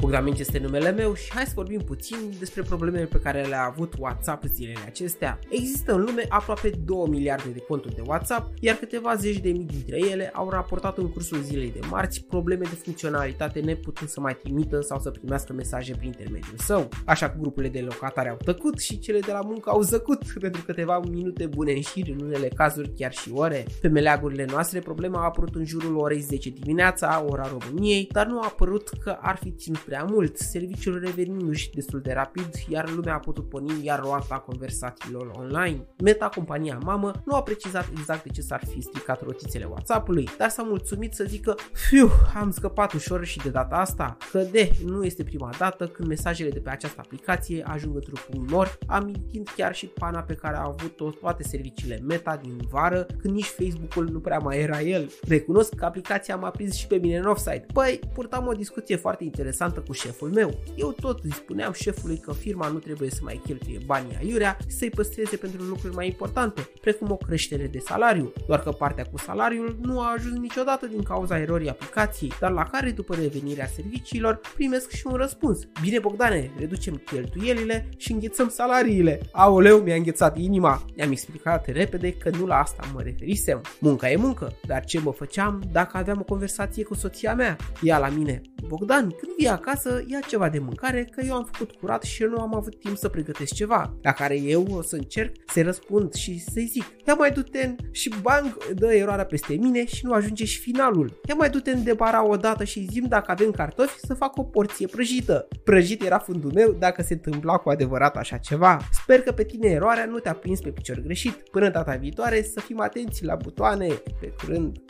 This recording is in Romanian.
Bogdan este numele meu și hai să vorbim puțin despre problemele pe care le-a avut WhatsApp zilele acestea. Există în lume aproape 2 miliarde de conturi de WhatsApp, iar câteva zeci de mii dintre ele au raportat în cursul zilei de marți probleme de funcționalitate neputând să mai trimită sau să primească mesaje prin intermediul său. Așa că grupurile de locatare au tăcut și cele de la muncă au zăcut pentru câteva minute bune în șir, în unele cazuri chiar și ore. Pe meleagurile noastre problema a apărut în jurul orei 10 dimineața, ora României, dar nu a apărut că ar fi ținut prea mult, serviciul revenindu-și destul de rapid, iar lumea a putut porni iar roata conversațiilor online. Meta, compania mamă, nu a precizat exact de ce s-ar fi stricat rotițele WhatsApp-ului, dar s-a mulțumit să zică Fiu, am scăpat ușor și de data asta, că de nu este prima dată când mesajele de pe această aplicație ajung într-un punct mor, amintind chiar și pana pe care au avut-o toate serviciile Meta din vară, când nici Facebook-ul nu prea mai era el. Recunosc că aplicația m-a prins și pe mine în offside. Păi, purtam o discuție foarte interesantă cu șeful meu. Eu tot îi spuneam șefului că firma nu trebuie să mai cheltuie banii aiurea și să-i păstreze pentru lucruri mai importante, precum o creștere de salariu, doar că partea cu salariul nu a ajuns niciodată din cauza erorii aplicației, dar la care după revenirea serviciilor primesc și un răspuns. Bine Bogdane, reducem cheltuielile și înghețăm salariile. Aoleu, mi-a înghețat inima. I-am explicat repede că nu la asta mă referisem. Munca e muncă, dar ce mă făceam dacă aveam o conversație cu soția mea? Ea la mine, Bogdan, când vii acasă, ia ceva de mâncare, că eu am făcut curat și nu am avut timp să pregătesc ceva. La care eu o să încerc să răspund și să-i zic, ia mai du-te și bang, dă eroarea peste mine și nu ajunge și finalul. Ia mai du-te de bara odată și zim dacă avem cartofi să fac o porție prăjită. Prăjit era fundul meu dacă se întâmpla cu adevărat așa ceva. Sper că pe tine eroarea nu te-a prins pe picior greșit. Până data viitoare să fim atenți la butoane. Pe curând!